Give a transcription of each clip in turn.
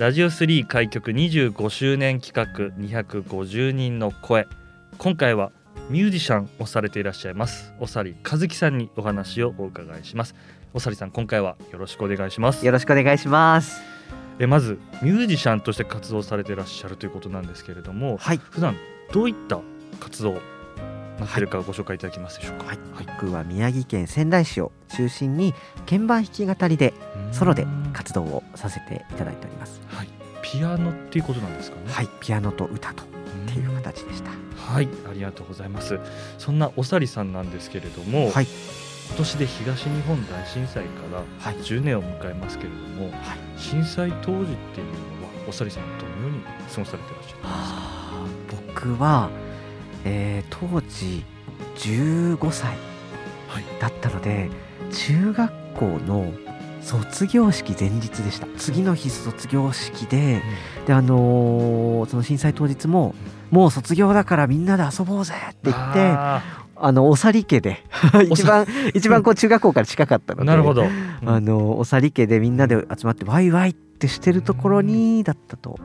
ラジオ3開局25周年企画250人の声。今回はミュージシャンをされていらっしゃいますおさり和樹さんにお話をお伺いします。おさりさん今回はよろしくお願いします。よろしくお願いします。えまずミュージシャンとして活動されていらっしゃるということなんですけれども、はい、普段どういった活動なってるかご紹介いただけますでしょうか、はい、僕は宮城県仙台市を中心に鍵盤弾き語りでソロで活動をさせていただいております。はい。ピアノっていうことなんですかね。はい。ピアノと歌とっていう形でした。はい。ありがとうございます。そんなおさりさんなんですけれども、はい、今年で東日本大震災から10年を迎えますけれども、はい、震災当時っていうのはおさりさんどのように過ごされていらっしゃるんですか？僕はえー、当時15歳だったので、はい、中学校の卒業式前日でした。次の日卒業式で、うん、であのー、その震災当日も、うん、もう卒業だからみんなで遊ぼうぜって言ってあのおさり家で 一番一番こう中学校から近かったのでなるほど、うん、あのおさり家でみんなで集まってワイワイってしてるところにだったと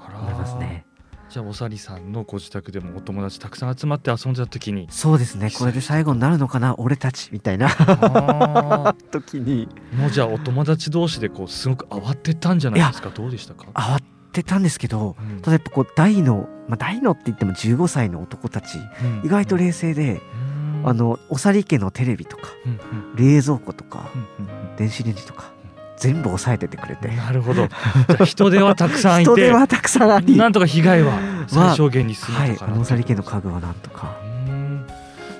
思いますね。じゃあおさりさんのご自宅でもお友達たくさん集まって遊んでた時に。そうですね。これで最後になるのかな？俺たちみたいな。時に。もうじゃあお友達同士でこうすごく慌てたんじゃないですか？どうでしたか？慌てたんですけど、うん、ただやっぱこう大の、まあ、大のって言っても15歳の男たち、うん、意外と冷静で、うん、あのおさり家のテレビとか、冷蔵庫とか、電子レンジとか全部抑えててくれて。なるほど。人手はたくさんいて 人手はたくさんあり。なんとか被害は最小限に済むとか、はい、野崎家の家具はなんとか。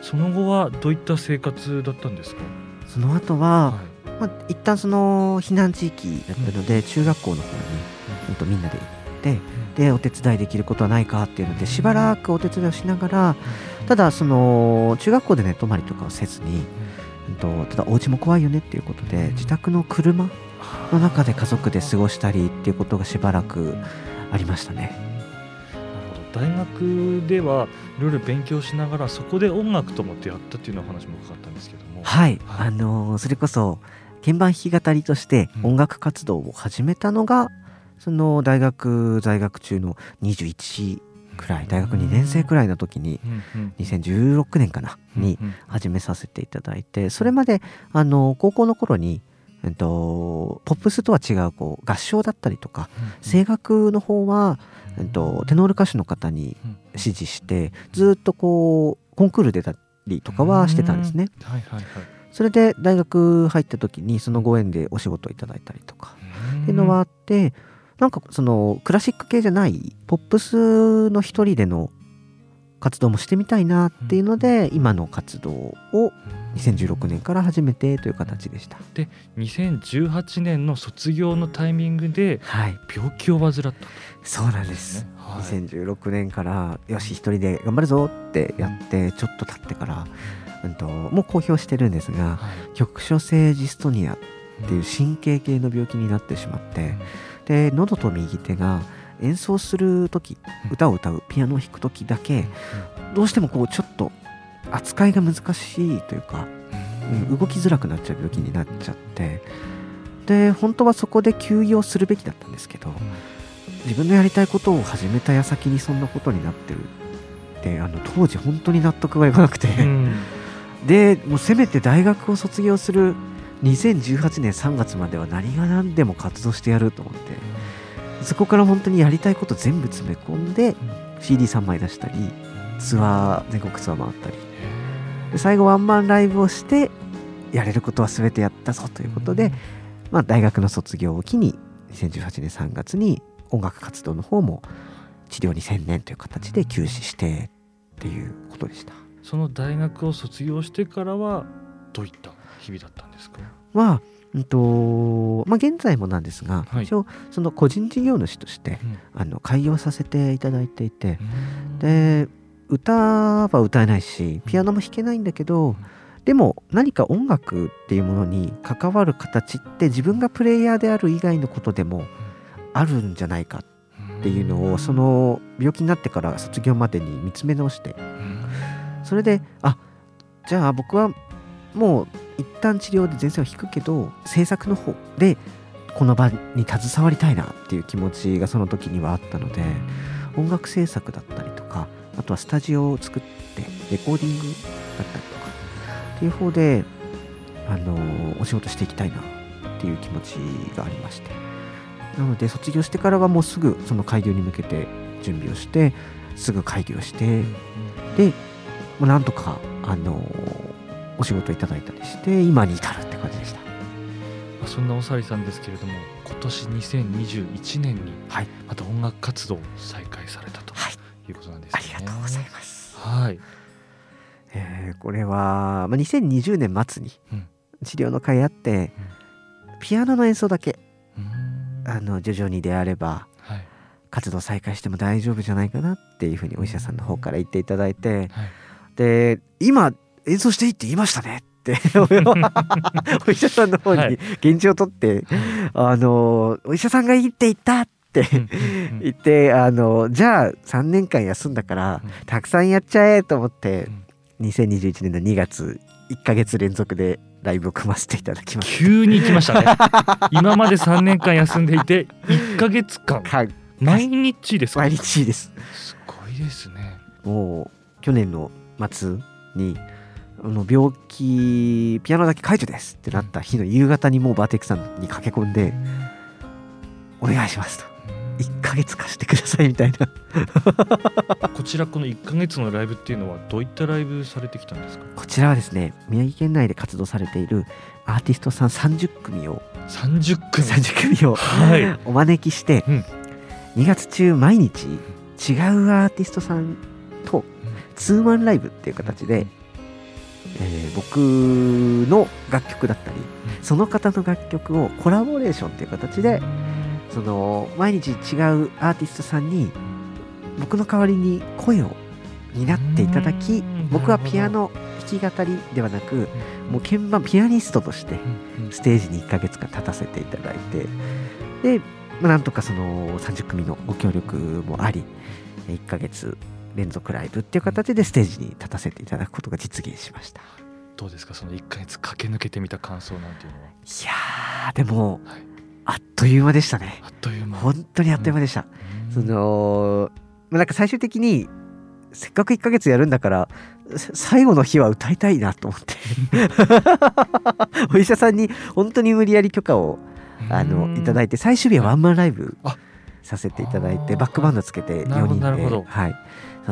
その後はどういった生活だったんですか？その後は、はい、まあ、一旦その避難地域だったので、うん、中学校の方に、うん、とみんなで行って、うん、でお手伝いできることはないかっていうのでしばらくお手伝いをしながら、ただその中学校でね泊まりとかをせずに、うん、とただお家も怖いよねっていうことで自宅の車の中で家族で過ごしたりっていうことがしばらくありましたね。大学ではいろいろ勉強しながらそこで音楽とも出会ったっていうの話も伺ったんですけども。はい、はい、あのー、それこそ鍵盤弾き語りとして音楽活動を始めたのが、うん、その大学在学中の21くらい大学2年生くらいの時に2016年かなに始めさせていただいてそれまであの高校の頃にえっと、ポップスとは違うこう合唱だったりとか、声楽の方は、えっと、テノール歌手の方に指示してずっとこうコンクール出たりとかはしてたんですね。はいはいはい、それで大学入った時にそのご縁でお仕事いただいたりとかっていうのはあってなんかそのクラシック系じゃないポップスの一人での活動もしてみたいなっていうので、今の活動を2016年から始めてという形でした。で2018年の卒業のタイミングで病気を患った、はい、そうなんです、ねはい、2016年からよし一人で頑張るぞってやってちょっと経ってから、うん。と、もう公表してるんですが、はい、局所性ジストニアっていう神経系の病気になってしまって、で喉と右手が演奏する時歌を歌うピアノを弾く時だけどうしてもこうちょっと扱いが難しいというか、うん、動きづらくなっちゃう病気になっちゃってで本当はそこで休養するべきだったんですけど自分のやりたいことを始めた矢先にそんなことになってるであの当時本当に納得がいかなくて。でもうせめて大学を卒業する2018年3月までは何が何でも活動してやると思ってそこから本当にやりたいこと全部詰め込んで CD3 枚出したりツアー全国ツアー回ったり。で最後ワンマンライブをしてやれることは全てやったぞということで、まあ、大学の卒業を機に2018年3月に音楽活動の方も治療に専念という形で休止してっていうことでした。その大学を卒業してからはどういった日々だったんですか？は、うんとまあ、現在もなんですが、はい。一応その個人事業主としてうん。あの開業させていただいていてうん。で歌は歌えないしピアノも弾けないんだけどでも何か音楽っていうものに関わる形って自分がプレイヤーである以外のことでもあるんじゃないかっていうのをその病気になってから卒業までに見つめ直してうん。それであじゃあ僕はもう一旦治療で前線を引くけど制作の方でこの場に携わりたいなっていう気持ちがその時にはあったので音楽制作だったりとかあとはスタジオを作ってレコーディングだったりとかっていう方であのお仕事していきたいなっていう気持ちがありまして。なので卒業してからはもうすぐその開業に向けて準備をしてすぐ開業してで、まあなんとか、あのお仕事いただいたりして今に至るって感じでした。まあそんなおさりさんですけれども今年2021年にはいまた音楽活動を再開されたとはいいうことなんですあね。りがとうございます。はい。えーこれは、まあ、2020年末にうん治療の会あって、ピアノの演奏だけうーんあの徐々にであればはい活動再開しても大丈夫じゃないかなっていうふうにお医者さんの方から言っていただいてはい。で今演奏していいって言いましたねってお医者さんの方はい。に現状を取って、あのお医者さんがいいって言ったって言ってあのじゃあ3年間休んだからうん。たくさんやっちゃえと思ってうん。2021年の2月1ヶ月連続でライブを組ませていただきまし急に行きましたね。今まで3年間休んでいて1ヶ月間。毎日ですか？毎日です。すごいですね。もう去年の末にあの病気ピアノだけ解除ですってなった日の夕方にもうバーテックさんに駆け込んでお願いしますと。1ヶ月貸してくださいみたいな。こちらこの1ヶ月のライブっていうのはどういったライブされてきたんですか？こちらはですね宮城県内で活動されているアーティストさん30組を30組？30組をはい。お招きして、うん。2月中毎日違うアーティストさんとツーマンライブっていう形で、えー僕の楽曲だったりその方の楽曲をコラボレーションっていう形でその毎日違うアーティストさんに僕の代わりに声を担っていただきうん。僕はピアノ弾き語りではなくもう鍵盤ピアニストとしてステージに1ヶ月間立たせていただいてで、まあ、なんとかその30組のご協力もあり1ヶ月連続ライブっていう形でステージに立たせていただくことが実現しました。いどうですかその1ヶ月駆け抜けてみた感想なんていうのは、やーでもはい、あっという間でしたね。あっという間。本当にあっという間でした、うん。そのまあなんか最終的にせっかく1ヶ月やるんだからさ最後の日は歌いたいなと思って。お医者さんに本当に無理やり許可をあのいただいいて最終日はワンマンライブあ。させていただいてバックバンドつけて4なるほど人で。なるほど。はい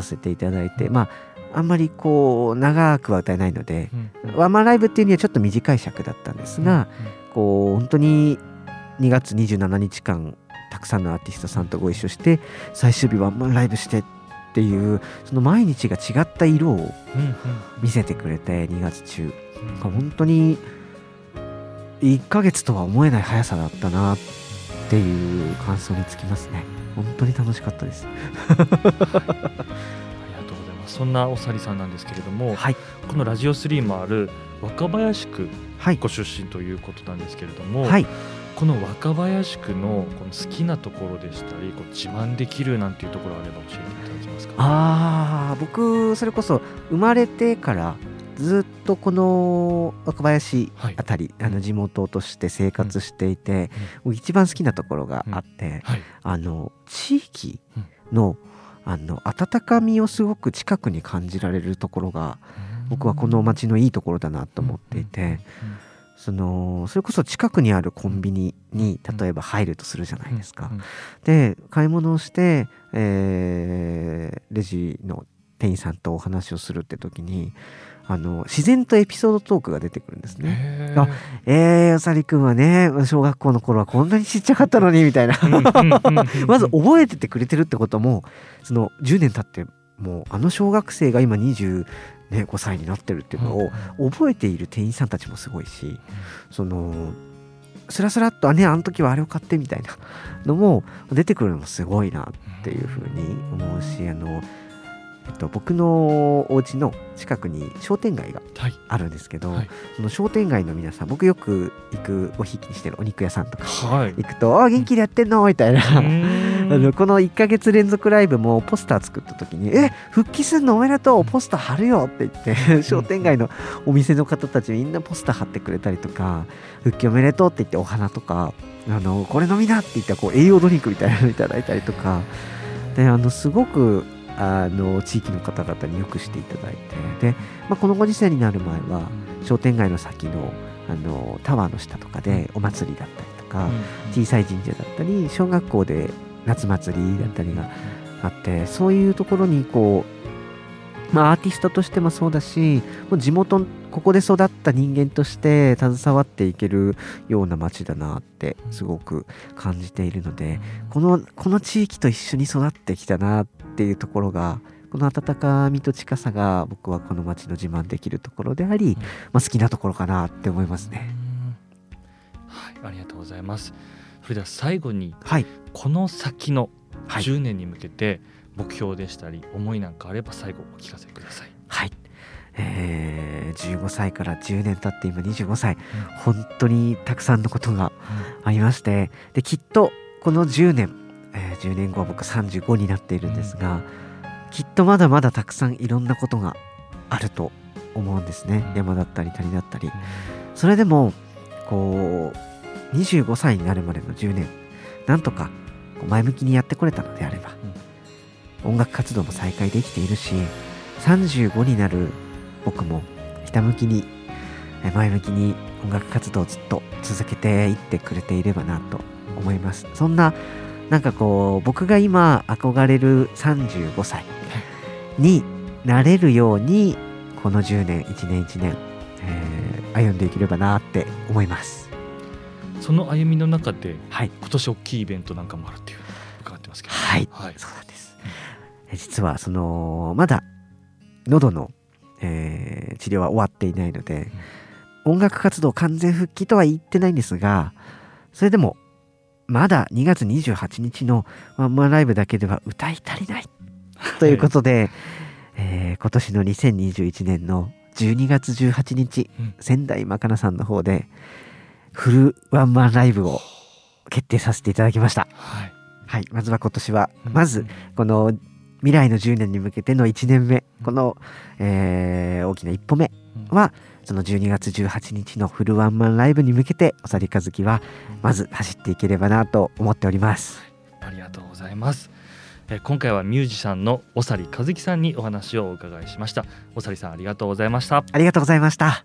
させていただいてまああんまりこう長くは歌えないのでワンマンライブっていうにはちょっと短い尺だったんですが、こう本当に2月27日間たくさんのアーティストさんとご一緒して最終日ワンマンライブしてっていうその毎日が違った色を見せてくれて2月中。本当に1ヶ月とは思えない速さだったなっていう感想につきますね本当に楽しかったです。ありがとうございます。そんなおさりさんなんですけれどもはい。このラジオ3もある若林区はい。ご出身ということなんですけれども、はい。この若林区のこの好きなところでしたりこう自慢できるなんていうところあれば教えていただけますか？あー僕それこそ生まれてからずっとこの若林はい。あたり、あの地元として生活していて、もう一番好きなところがあって、はい。あの地域のあの温かみをすごく近くに感じられるところが僕はこの町のいいところだなと思っていて、そのそれこそ近くにあるコンビニに例えば入るとするじゃないですか。で買い物をして、えーレジの店員さんとお話をするって時にあの自然とエピソードトークが出てくるんですね。へあえー、よさりくんはね小学校の頃はこんなにちっちゃかったのにみたいな。まず覚えててくれてるってこともその10年経ってもうあの小学生が今25歳になってるっていうのを覚えている店員さんたちもすごいしそのスラスラっとあねあの時はあれを買ってみたいなのも出てくるのもすごいなっていうふうに思うしあのえっと、僕のお家の近くに商店街があるんですけど、はい。はい、その商店街の皆さん僕よく行くおひきにしてるお肉屋さんとか行くと「はい、あ元気でやってんの?」みたいな。あのこの1か月連続ライブもポスター作った時に「え復帰すんの？おめでとう。ポスター貼るよ」って言って商店街のお店の方たちみんなポスター貼ってくれたりとか「復帰おめでとう」って言ってお花とか「あのこれ飲みな」って言ったらこう栄養ドリンクみたいなのいただいたりとか。であのすごくあの地域の方々によくしていただいてで、まあ、このご時世になる前は商店街の先のあのタワーの下とかでお祭りだったりとか、小さい神社だったり小学校で夏祭りだったりがあってそういうところにこう、まあ、アーティストとしてもそうだしもう地元ここで育った人間として携わっていけるような街だなってすごく感じているのでこのこの地域と一緒に育ってきたなっっていうところがこの温かみと近さが僕はこの街の自慢できるところであり、まあ、好きなところかなって思いますね。はい、ありがとうございます。それでは最後に、はい、この先の10年に向けて目標でしたり、思いなんかあれば最後お聞かせください。はい。えー、15歳から10年経って今25歳、うん、本当にたくさんのことがありまして、できっとこの10年えー、10年後は僕35になっているんですが、うん、きっとまだまだたくさんいろんなことがあると思うんですね、山だったり谷だったり、それでもこう25歳になるまでの10年なんとか前向きにやってこれたのであれば、音楽活動も再開できているし35になる僕もひたむきに前向きに音楽活動をずっと続けていってくれていればなと思います。そんななんかこう僕が今憧れる35歳になれるようにこの10年1年1年、えー、歩んでいければなって思います。その歩みの中で、はい、今年大きいイベントなんかもあるっていう伺ってますけど、はい、はい、そうなんです、うん、実はそのまだ喉の、えー、治療は終わっていないので、うん、音楽活動完全復帰とは言ってないんですがそれでもまだ2月28日のワンマンライブだけでは歌い足りない。ということで、はい、えー、今年の2021年の12月18日、うん、仙台まかなさんの方でフルワンマンライブを決定させていただきました。はい、はい、まずは今年は、まずこの未来の10年に向けての1年目、この、えー、大きな一歩目は、その12月18日のフルワンマンライブに向けておさりかずきはまず走っていければなと思っております。ありがとうございます。え今回はミュージシャンのおさり和樹さんにお話をお伺いしました。おさりさんありがとうございました。ありがとうございました